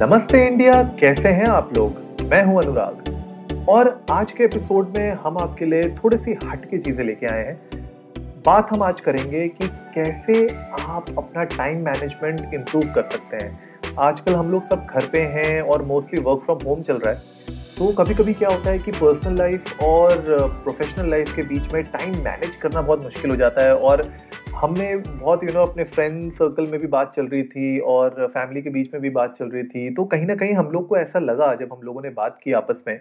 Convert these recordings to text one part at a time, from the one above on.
नमस्ते इंडिया, कैसे हैं आप लोग? मैं हूँ अनुराग। और आज के एपिसोड में हम आपके लिए थोड़ी सी हट की चीज़ें लेके आए हैं। बात हम आज करेंगे कि कैसे आप अपना टाइम मैनेजमेंट इंप्रूव कर सकते हैं। आजकल हम लोग सब घर पे हैं और मोस्टली वर्क फ्रॉम होम चल रहा है। तो कभी कभी क्या होता है कि पर्सनल लाइफ और प्रोफेशनल लाइफ के बीच में टाइम मैनेज करना बहुत मुश्किल हो जाता है और हमने बहुत यू नो अपने फ्रेंड सर्कल में भी बात चल रही थी और फैमिली के बीच में भी बात चल रही थी। तो कहीं ना कहीं हम लोग को ऐसा लगा जब हम लोगों ने बात की आपस में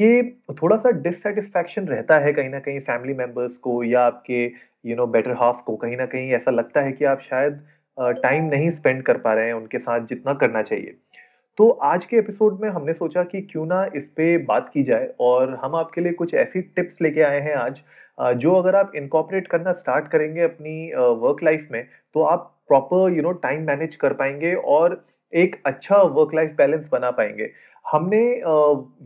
कि थोड़ा सा डिससेटिस्फैक्शन रहता है कहीं ना कहीं फैमिली मेंबर्स को या आपके यू नो बेटर हाफ़ को। कहीं ना कहीं ऐसा लगता है कि आप शायद टाइम नहीं स्पेंड कर पा रहे हैं उनके साथ जितना करना चाहिए। तो आज के एपिसोड में हमने सोचा कि क्यों ना इस पे बात की जाए और हम आपके लिए कुछ ऐसी टिप्स लेके आए हैं आज जो अगर आप इनकॉपरेट करना स्टार्ट करेंगे अपनी वर्क लाइफ में तो आप proper you know time manage कर पाएँगे और एक अच्छा वर्क लाइफ बैलेंस बना पाएँगे। हमने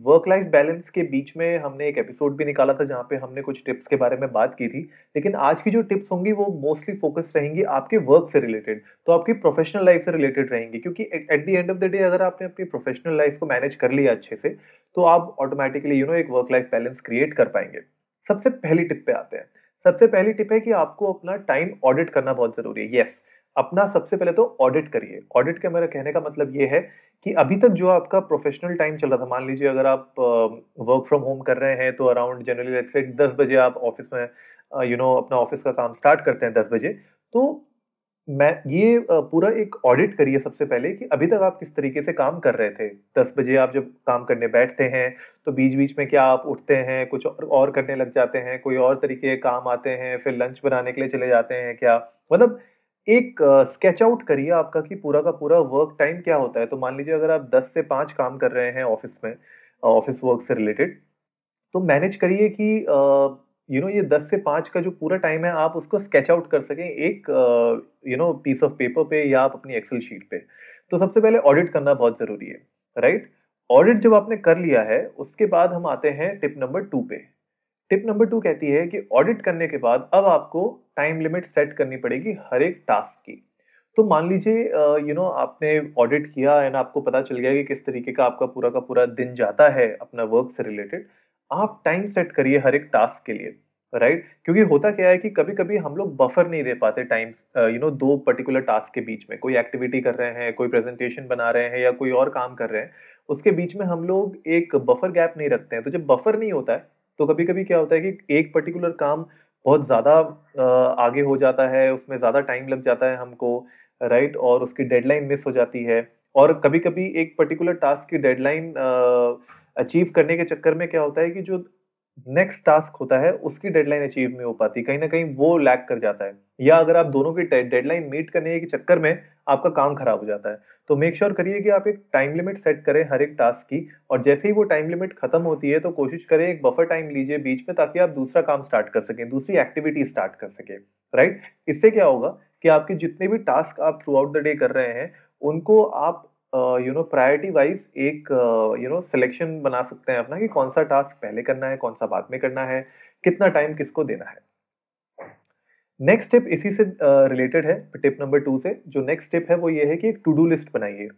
वर्क लाइफ बैलेंस के बीच में हमने एक एपिसोड भी निकाला था जहाँ पे हमने कुछ टिप्स के बारे में बात की थी, लेकिन आज की जो टिप्स होंगी वो मोस्टली फोकस रहेंगी आपके वर्क से रिलेटेड तो आपकी प्रोफेशनल लाइफ से रिलेटेड रहेंगी, क्योंकि at the end of the day अगर आपने अपनी प्रोफेशनल लाइफ को मैनेज कर लिया अच्छे से तो आप ऑटोमेटिकली यू नो एक वर्क लाइफ बैलेंस क्रिएट कर पाएँगे। सबसे पहली टिप पे आते हैं। सबसे पहली टिप है कि आपको अपना टाइम ऑडिट करना बहुत ज़रूरी है। यस अपना सबसे पहले तो ऑडिट करिए। ऑडिट का मेरा कहने का मतलब ये है कि अभी तक जो आपका प्रोफेशनल टाइम चल रहा था, मान लीजिए अगर आप वर्क फ्रॉम होम कर रहे हैं तो अराउंड जनरली लेट्स से दस बजे आप ऑफ़िस में यू नो अपना ऑफ़िस का काम स्टार्ट करते हैं दस बजे तो मैं, ये पूरा एक ऑडिट करिए सबसे पहले कि अभी तक आप किस तरीके से काम कर रहे थे। दस बजे आप जब काम करने बैठते हैं तो बीच बीच में क्या आप उठते हैं, कुछ और करने लग जाते हैं, कोई और तरीके काम आते हैं, फिर लंच बनाने के लिए चले जाते हैं क्या? मतलब एक स्केच आउट करिए आपका कि पूरा का पूरा वर्क टाइम क्या होता है? तो मान लीजिए अगर आप 10 से 5 काम कर रहे हैं ऑफ़िस में ऑफ़िस वर्क से रिलेटेड तो मैनेज करिए कि यू नो ये 10 से 5 का जो पूरा टाइम है, आप उसको स्केच आउट कर सकें एक you know piece of paper पे या आप अपनी एक्सेल शीट पे। तो सबसे पहले ऑडिट करना बहुत ज़रूरी है राइट ऑडिट जब आपने कर लिया है, उसके बाद हम आते हैं टिप नंबर टू पे। टिप नंबर टू कहती है कि ऑडिट करने के बाद अब आपको टाइम लिमिट सेट करनी पड़ेगी हर एक टास्क की। तो मान लीजिए यू नो आपने ऑडिट किया एंड आपको पता चल गया कि किस तरीके का आपका पूरा का पूरा दिन जाता है अपना वर्क से रिलेटेड आप टाइम सेट करिए हर एक टास्क के लिए राइट right? क्योंकि होता क्या है कि कभी कभी हम लोग बफर नहीं दे पाते टाइम्स यू नो दो पर्टिकुलर टास्क के बीच में। कोई एक्टिविटी कर रहे हैं, कोई प्रेजेंटेशन बना रहे हैं या कोई और काम कर रहे हैं, उसके बीच में हम लोग एक बफर गैप नहीं रखते हैं। तो जब बफर नहीं होता है तो कभी कभी क्या होता है कि एक पर्टिकुलर काम बहुत ज़्यादा आगे हो जाता है, उसमें ज़्यादा टाइम लग जाता है हमको राइट और उसकी डेडलाइन मिस हो जाती है। और कभी कभी एक पर्टिकुलर टास्क की डेडलाइन अचीव करने के चक्कर में क्या होता है कि जो नेक्स्ट टास्क होता है, उसकी डेडलाइन अचीव नहीं हो पाती। कहीं ना कहीं वो लैक कर जाता है। या अगर आप दोनों की डेडलाइन मीट करने के चक्कर में आपका काम खराब हो जाता है। तो मेक श्योर करिए कि आप एक टाइम लिमिट सेट करें हर एक टास्क की और जैसे ही वो टाइम लिमिट खत्म होती है तो कोशिश करें एक बफर टाइम लीजिए बीच में ताकि आप दूसरा काम स्टार्ट कर सकें, दूसरी एक्टिविटी स्टार्ट कर सकें राइट इससे क्या होगा कि आपके जितने भी टास्क आप थ्रू आउट द डे कर रहे हैं, उनको आप यू नो प्रायोरिटी वाइज एक यू नो सिलेक्शन बना सकते हैं अपना कि कौन सा टास्क पहले करना है, कौन सा बाद में करना है, कितना टाइम किसको देना है। नेक्स्ट स्टेप इसी से रिलेटेड है टिप नंबर टू से। जो नेक्स्ट स्टेप है वो ये है कि एक टू डू लिस्ट बनाइए।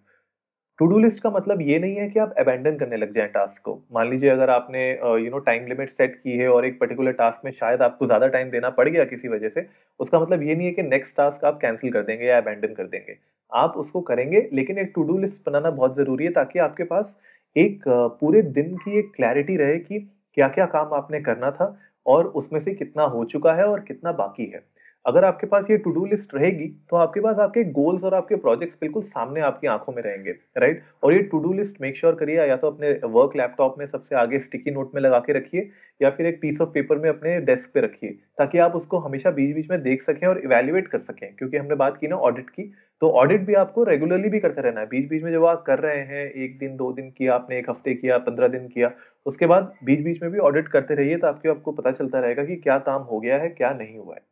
टू डू लिस्ट का मतलब ये नहीं है कि आप अबेंडन करने लग जाएँ टास्क को। मान लीजिए अगर आपने you know time limit set की है और एक पर्टिकुलर टास्क में शायद आपको ज़्यादा टाइम देना पड़ गया किसी वजह से, उसका मतलब ये नहीं है कि नेक्स्ट टास्क आप कैंसिल कर देंगे या अबेंडन कर देंगे। आप उसको करेंगे, लेकिन एक टू डू लिस्ट बनाना बहुत ज़रूरी है ताकि आपके पास एक पूरे दिन की एक क्लैरिटी रहे कि क्या क्या काम आपने करना था और उसमें से कितना हो चुका है और कितना बाकी है। अगर आपके पास ये टू डू लिस्ट रहेगी तो आपके पास आपके गोल्स और आपके प्रोजेक्ट्स बिल्कुल सामने आपकी आँखों में रहेंगे राइट और ये to do list make sure करिए, या तो अपने वर्क लैपटॉप में सबसे आगे स्टिकी नोट में लगा के रखिए, या फिर एक पीस ऑफ़ पेपर में अपने डेस्क पे रखिए, ताकि आप उसको हमेशा बीच बीच में देख सकें और इवेल्युएट कर सकें, क्योंकि हमने बात की ना ऑडिट की तो ऑडिट भी आपको रेगुलरली भी करते रहना है। बीच बीच में जब आप कर रहे हैं, एक दिन, दो दिन किया आपने, एक हफ़्ते किया, पंद्रह दिन किया, उसके बाद बीच बीच में भी ऑडिट करते रहिए तो आपके आपको पता चलता रहेगा कि क्या काम हो गया है, क्या नहीं हुआ है।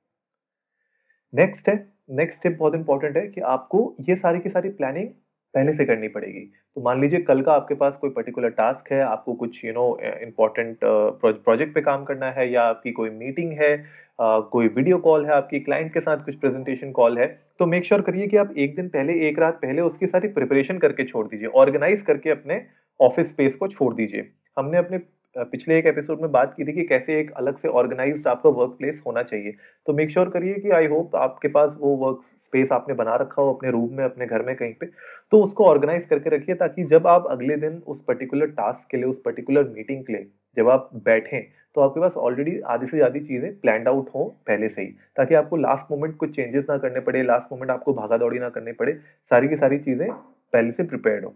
नेक्स्ट है नेक्स्ट स्टेप बहुत इंपॉर्टेंट है कि आपको ये सारी की सारी प्लानिंग पहले से करनी पड़ेगी। तो मान लीजिए कल का आपके पास कोई पर्टिकुलर टास्क है, आपको कुछ यू नो इम्पोर्टेंट प्रोजेक्ट पे काम करना है या आपकी कोई मीटिंग है कोई वीडियो कॉल है, आपकी क्लाइंट के साथ कुछ प्रेजेंटेशन कॉल है तो मेक श्योर करिए कि आप एक दिन पहले, एक रात पहले उसकी सारी प्रिपरेशन करके छोड़ दीजिए ऑर्गेनाइज करके अपने ऑफ़िस स्पेस को छोड़ दीजिए। हमने अपने पिछले एक एपिसोड में बात की थी कि कैसे एक अलग से ऑर्गेनाइज आपका वर्क प्लेस होना चाहिए। तो मेक श्योर करिए कि आई होप आपके पास वो वर्क स्पेस आपने बना रखा हो अपने रूम में, अपने घर में, कहीं पे तो उसको ऑर्गेनाइज करके रखिए, ताकि जब आप अगले दिन उस पर्टिकुलर टास्क के लिए, उस पर्टिकुलर मीटिंग के लिए, जब आप बैठें तो आपके पास ऑलरेडी आधी से ज़्यादा चीज़ें प्लान आउट हो पहले से ही, ताकि आपको लास्ट मोमेंट कुछ चेंजेस ना करने पड़े लास्ट मोमेंट आपको भागा दौड़ी ना करने पड़े, सारी की सारी चीज़ें पहले से प्रिपेयर्ड हो।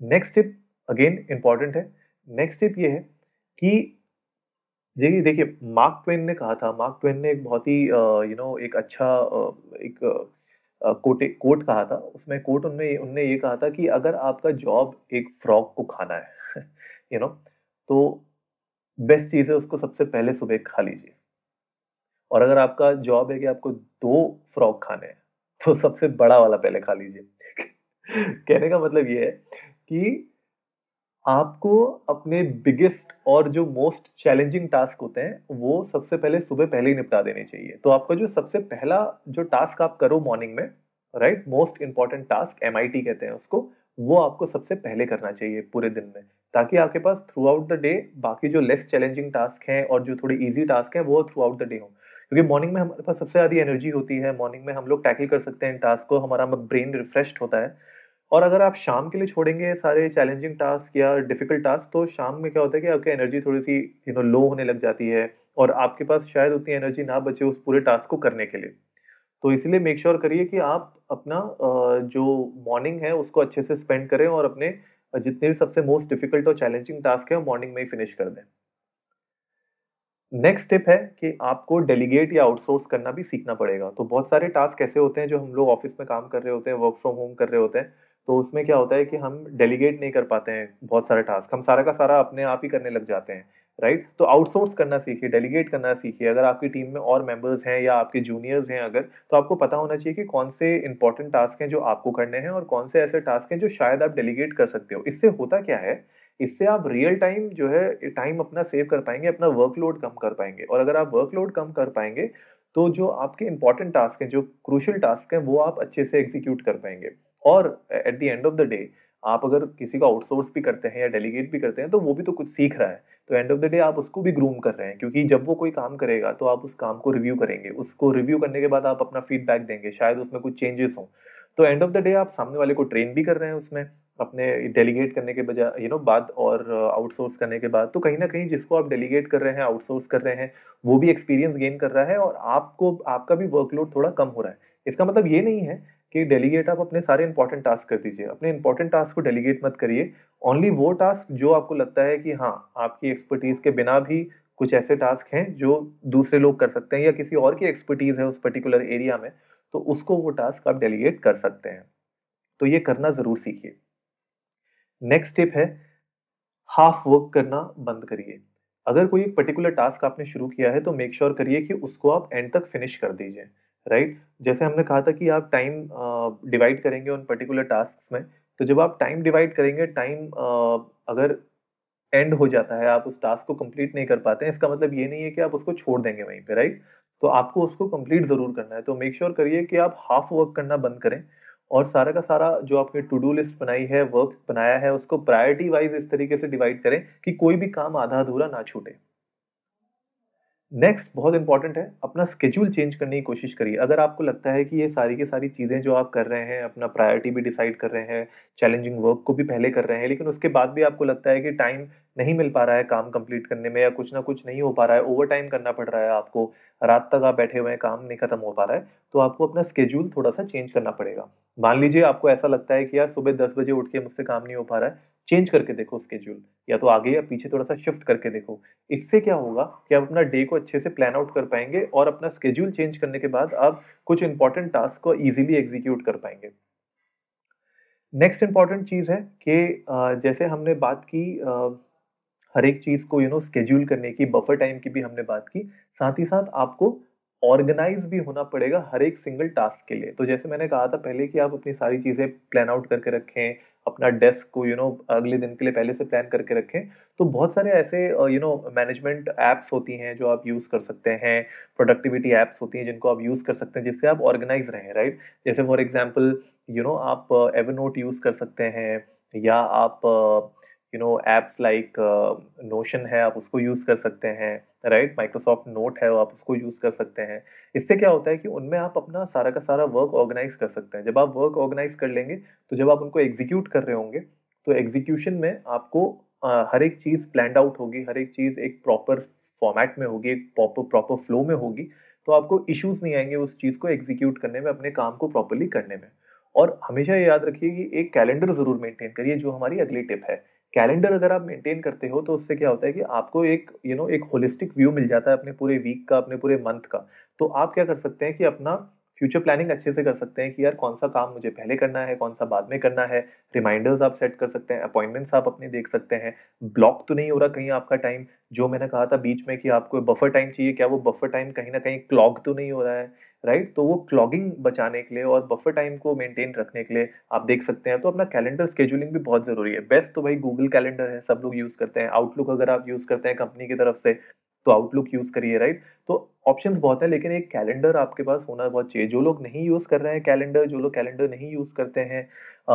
नेक्स्ट टिप अगेन इंपॉर्टेंट है। नेक्स्ट टिप ये है कि देखिए देखिए मार्क ट्वेन ने कहा था मार्क ट्वेन ने एक बहुत ही यू नो एक अच्छा एक कोट कोट कहा था। उसमें कोट उनने उनने ये कहा था कि अगर आपका जॉब एक फ्रॉक को खाना है यू नो तो बेस्ट चीज़ है, उसको सबसे पहले सुबह खा लीजिए। और अगर आपका जॉब है कि आपको दो फ्रॉक खाने हैं तो सबसे बड़ा वाला पहले खा लीजिए। कहने का मतलब ये है कि आपको अपने बिगेस्ट और जो मोस्ट चैलेंजिंग टास्क होते हैं, वो सबसे पहले सुबह पहले ही निपटा देने चाहिए। तो आपका जो सबसे पहला जो टास्क आप करो मॉर्निंग में right most important task MIT कहते हैं उसको वो आपको सबसे पहले करना चाहिए पूरे दिन में, ताकि आपके पास थ्रू आउट द डे बाकी जो लेस चैलेंजिंग टास्क हैं और जो थोड़े इजी टास्क हैं वो थ्रू आउट द डे हो। क्योंकि मॉर्निंग में हमारे पास सबसे ज़्यादा एनर्जी होती है मॉर्निंग में हम लोग टैकल कर सकते हैं टास्क को, हमारा ब्रेन रिफ्रेश होता है। और अगर आप शाम के लिए छोड़ेंगे सारे चैलेंजिंग टास्क या डिफ़िकल्ट टास्क तो शाम में क्या होता है कि आपकी एनर्जी थोड़ी सी यू नो लो होने लग जाती है और आपके पास शायद उतनी एनर्जी ना बचे उस पूरे टास्क को करने के लिए। तो इसलिए मेक श्योर करिए कि आप अपना जो मॉर्निंग है उसको अच्छे से स्पेंड करें और अपने जितने भी सबसे मोस्ट डिफ़िकल्ट और चैलेंजिंग टास्क है मॉर्निंग में ही फिनिश कर दें। नेक्स्ट स्टेप है कि आपको डेलीगेट या आउटसोर्स करना भी सीखना पड़ेगा। तो बहुत सारे टास्क ऐसे होते हैं जो हम लोग ऑफ़िस में काम कर रहे होते हैं वर्क फ्रॉम होम कर रहे होते हैं तो उसमें क्या होता है कि हम डेलीगेट नहीं कर पाते हैं बहुत सारे टास्क हम सारा का सारा अपने आप ही करने लग जाते हैं। राइट तो आउटसोर्स करना सीखिए डेलीगेट करना सीखिए। अगर आपकी टीम में और मेंबर्स हैं या आपके जूनियर्स हैं अगर तो आपको पता होना चाहिए कि कौन से इंपॉर्टेंट टास्क हैं जो आपको करने हैं और कौन से ऐसे टास्क हैं जो शायद आप डेलीगेट कर सकते हो। इससे होता क्या है? इससे आप रियल टाइम जो है टाइम अपना सेव कर पाएँगे, अपना वर्कलोड कम कर पाएँगे। और अगर आप वर्कलोड कम कर पाएँगे तो जो आपके इंपॉर्टेंट टास्क हैं, जो क्रूशल टास्क हैं, वो आप अच्छे से एग्जीक्यूट कर पाएँगे। और at the end of the day आप अगर किसी को आउटसोर्स भी करते हैं या डेलीगेट भी करते हैं तो वो भी तो कुछ सीख रहा है। तो एंड ऑफ़ द डे आप उसको भी ग्रूम कर रहे हैं, क्योंकि जब वो कोई काम करेगा तो आप उस काम को रिव्यू करेंगे। उसको रिव्यू करने के बाद आप अपना फीडबैक देंगे, शायद उसमें कुछ चेंजेस हों। तो एंड ऑफ़ द डे आप सामने वाले को ट्रेन भी कर रहे हैं उसमें, अपने डेलीगेट करने के बजाय यू नो बाद और आउटसोर्स करने के बाद। तो कहीं ना कहीं जिसको आप डेलीगेट कर रहे हैं आउटसोर्स कर रहे हैं, वो भी एक्सपीरियंस गेन कर रहा है और आपको, आपका भी वर्कलोड थोड़ा कम हो रहा है। इसका मतलब ये नहीं है कि डेलीगेट आप अपने सारे इंपॉर्टेंट टास्क कर दीजिए। अपने इंपॉर्टेंट टास्क को डेलीगेट मत करिए। ओनली वो टास्क जो आपको लगता है कि हाँ आपकी एक्सपर्टीज के बिना भी कुछ ऐसे टास्क हैं जो दूसरे लोग कर सकते हैं या किसी और की एक्सपर्टीज है उस पर्टिकुलर एरिया में तो उसको वो टास्क आप डेलीगेट कर सकते हैं। तो ये करना ज़रूर सीखिए। नेक्स्ट स्टेप है हाफ़ वर्क करना बंद करिए। अगर कोई पर्टिकुलर टास्क आपने शुरू किया है तो मेक श्योर करिए कि उसको आप एंड तक फिनिश कर दीजिए। राइट जैसे हमने कहा था कि आप टाइम डिवाइड करेंगे उन पर्टिकुलर टास्क में तो जब आप टाइम डिवाइड करेंगे टाइम अगर एंड हो जाता है, आप उस टास्क को कंप्लीट नहीं कर पाते हैं, इसका मतलब ये नहीं है कि आप उसको छोड़ देंगे वहीं पे राइट तो आपको उसको कंप्लीट ज़रूर करना है तो मेक श्योर करिए कि आप हाफ़ वर्क करना बंद करें, और सारा का सारा जो आपने टू डू लिस्ट बनाई है वर्क बनाया है, उसको प्रायोरिटी वाइज इस तरीके से डिवाइड करें कि कोई भी काम आधा अधूरा ना छूटे। नेक्स्ट बहुत इंपॉर्टेंट है, अपना स्केड्यूल चेंज करने की कोशिश करिए। अगर आपको लगता है कि ये सारी की सारी चीज़ें जो आप कर रहे हैं, अपना प्रायोरिटी भी डिसाइड कर रहे हैं चैलेंजिंग वर्क को भी पहले कर रहे हैं, लेकिन उसके बाद भी आपको लगता है कि टाइम नहीं मिल पा रहा है काम कंप्लीट करने में या कुछ ना कुछ नहीं हो पा रहा है ओवर टाइम करना पड़ रहा है आपको, रात तक आप बैठे हुए हैं, काम नहीं खत्म हो पा रहा है तो आपको अपना स्केड्यूल थोड़ा सा चेंज करना पड़ेगा। मान लीजिए आपको ऐसा लगता है कि यार सुबह दस बजे उठ के मुझसे काम नहीं हो पा रहा है चेंज करके देखो स्केड्यूल या तो आगे या पीछे थोड़ा सा शिफ्ट करके देखो। इससे क्या होगा कि आप अपना डे को अच्छे से प्लान आउट कर पाएँगे और अपना स्केड्यूल चेंज करने के बाद आप कुछ इंपॉर्टेंट टास्क को इजीली एग्जीक्यूट कर पाएँगे। नेक्स्ट इंपॉर्टेंट चीज़ है कि जैसे हमने बात की हर एक चीज़ को यू नो स्केड्यूल करने की बफर टाइम की भी हमने बात की। साथ ही साथ आपको ऑर्गेनाइज भी होना पड़ेगा हर एक सिंगल टास्क के लिए। तो जैसे मैंने कहा था पहले कि आप अपनी सारी चीज़ें प्लान आउट करके रखें, अपना डेस्क को यू नो अगले दिन के लिए पहले से प्लान करके रखें। तो बहुत सारे ऐसे यू नो मैनेजमेंट एप्स होती हैं जो आप यूज़ कर सकते हैं प्रोडक्टिविटी एप्स होती हैं जिनको आप यूज़ कर सकते हैं, जिससे आप ऑर्गेनाइज रहें राइट जैसे फॉर एग्ज़ाम्पल यू नो आप एवर नोट यूज़ कर सकते हैं या आप you know apps like Notion है आप उसको यूज़ कर सकते हैं राइट माइक्रोसॉफ्ट नोट है आप उसको यूज़ कर सकते हैं। इससे क्या होता है कि उनमें आप अपना सारा का सारा वर्क ऑर्गेनाइज कर सकते हैं। जब आप वर्क ऑर्गेनाइज कर लेंगे तो जब आप उनको एग्जीक्यूट कर रहे होंगे तो एग्जीक्यूशन में आपको uh, हर एक चीज़ प्लान आउट होगी हर एक चीज़ एक प्रॉपर फॉर्मेट में होगी एक प्रॉपर प्रॉपर फ्लो में होगी तो आपको इश्यूज़ नहीं आएँगे उस चीज़ को एग्जीक्यूट करने में अपने काम को प्रॉपरली करने में। और हमेशा ये याद रखिए कि एक कैलेंडर ज़रूर मेंटेन करिए जो हमारी अगली टिप है। कैलेंडर अगर आप मेंटेन करते हो तो उससे क्या होता है कि आपको एक यू you नो know, एक होलिस्टिक व्यू मिल जाता है अपने पूरे वीक का अपने पूरे मंथ का। तो आप क्या कर सकते हैं कि अपना फ्यूचर प्लानिंग अच्छे से कर सकते हैं कि यार कौन सा काम मुझे पहले करना है कौन सा बाद में करना है। रिमाइंडर्स आप सेट कर सकते हैं अपॉइंटमेंट्स आप अपने देख सकते हैं। ब्लॉक तो नहीं हो रहा कहीं आपका टाइम जो मैंने कहा था बीच में कि आपको बफर टाइम चाहिए क्या वो बफर टाइम कहीं ना कहीं क्लॉग तो नहीं हो रहा है? राइट तो वो क्लॉगिंग बचाने के लिए और बफर टाइम को मेंटेन रखने के लिए आप देख सकते हैं। तो अपना कैलेंडर स्केजुलिंग भी बहुत ज़रूरी है। बेस्ट तो भाई गूगल कैलेंडर है, सब लोग यूज़ करते हैं। आउटलुक अगर आप यूज़ करते हैं कंपनी की तरफ़ से तो आउटलुक यूज़ करिए राइट तो ऑप्शंस बहुत है, लेकिन एक कैलेंडर आपके पास होना बहुत चाहिए। जो लोग नहीं यूज़ कर रहे हैं कैलेंडर जो लोग कैलेंडर नहीं यूज़ करते हैं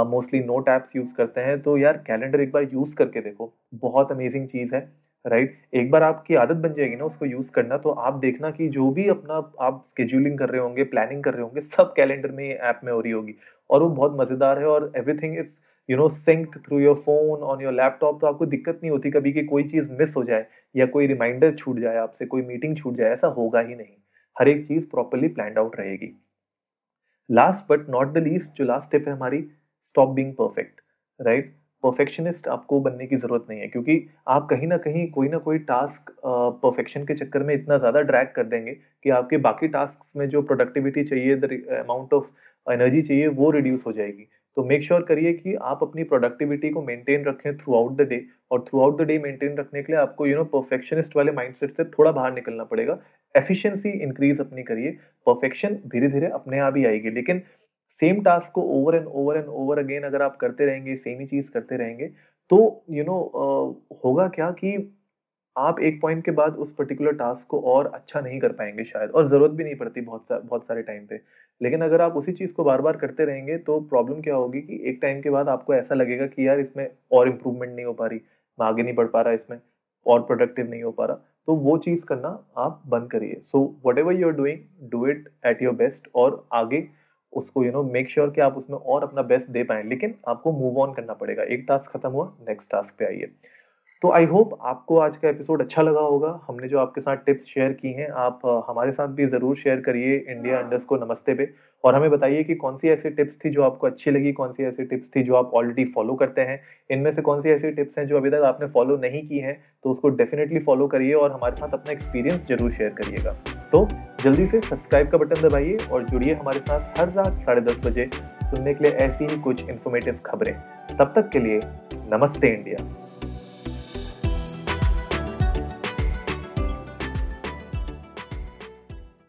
मोस्टली नोट ऐप्स यूज़ करते हैं तो यार कैलेंडर एक बार यूज़ करके देखो। बहुत अमेजिंग चीज़ है राइट right? एक बार आपकी आदत बन जाएगी ना उसको यूज़ करना तो आप देखना कि जो भी अपना आप स्केड्यूलिंग कर रहे होंगे प्लानिंग कर रहे होंगे, सब कैलेंडर में ऐप में हो रही होगी। और वो बहुत मज़ेदार है और everything is you know synced through your phone on your laptop तो आपको दिक्कत नहीं होती कभी कि कोई चीज़ मिस हो जाए या कोई रिमाइंडर छूट जाए आपसे, कोई मीटिंग छूट जाए, ऐसा होगा ही नहीं। हर एक चीज़ प्रॉपरली प्लान आउट रहेगी। Last but not the least जो लास्ट स्टेप है हमारी stop being perfect right perfectionist आपको बनने की ज़रूरत नहीं है, क्योंकि आप कहीं ना कहीं, कोई ना कोई टास्क परफेक्शन के चक्कर में इतना ज़्यादा ड्रैग कर देंगे कि आपके बाकी टास्क में जो प्रोडक्टिविटी चाहिए द अमाउंट ऑफ़ एनर्जी चाहिए, वो रिड्यूस हो जाएगी। तो मेक श्योर करिए कि आप अपनी प्रोडक्टिविटी को मेंटेन रखें थ्रू आउट द डे और throughout the day maintain रखने के लिए आपको यू नो परफेक्शनिस्ट वाले माइंडसेट से थोड़ा बाहर निकलना पड़ेगा। एफिशिएंसी इंक्रीज अपनी करिए। परफेक्शन धीरे धीरे अपने आप ही आएगी। लेकिन सेम टास्क को over and over and over again अगर आप करते रहेंगे सेम ही चीज़ करते रहेंगे तो यू you नो know, होगा क्या कि आप एक पॉइंट के बाद उस पर्टिकुलर टास्क को और अच्छा नहीं कर पाएँगे शायद और ज़रूरत भी नहीं पड़ती बहुत सा, बहुत सारे टाइम पे। लेकिन अगर आप उसी चीज़ को बार बार करते रहेंगे तो प्रॉब्लम क्या होगी कि एक टाइम के बाद आपको ऐसा लगेगा कि यार इसमें और इम्प्रूवमेंट नहीं हो पा रही, मैं आगे नहीं बढ़ पा रहा इसमें, और प्रोडक्टिव नहीं हो पा रहा। तो वो चीज़ करना आप बंद करिए। So whatever you are doing do it at your best और आगे उसको यू नो मेक श्योर कि आप उसमें और अपना बेस्ट दे पाए। लेकिन आपको मूव ऑन करना पड़ेगा। एक टास्क खत्म हुआ नेक्स्ट टास्क पे आइए। तो आई होप आपको आज का एपिसोड अच्छा लगा होगा। हमने जो आपके साथ टिप्स शेयर की हैं आप हमारे साथ भी ज़रूर शेयर करिए इंडिया अंडर्स को नमस्ते पे। और हमें बताइए कि कौन सी ऐसी टिप्स थी जो आपको अच्छी लगी कौन सी ऐसी टिप्स थी जो आप ऑलरेडी फॉलो करते हैं। इनमें से कौन सी ऐसी टिप्स हैं जो अभी तक आपने फॉलो नहीं की हैं तो उसको डेफिनेटली फॉलो करिए और हमारे साथ अपना एक्सपीरियंस ज़रूर शेयर करिएगा। तो जल्दी से सब्सक्राइब का बटन दबाइए और जुड़िए हमारे साथ हर रात साढ़े दस बजे सुनने के लिए ऐसी ही कुछ इन्फॉर्मेटिव खबरें। तब तक के लिए नमस्ते इंडिया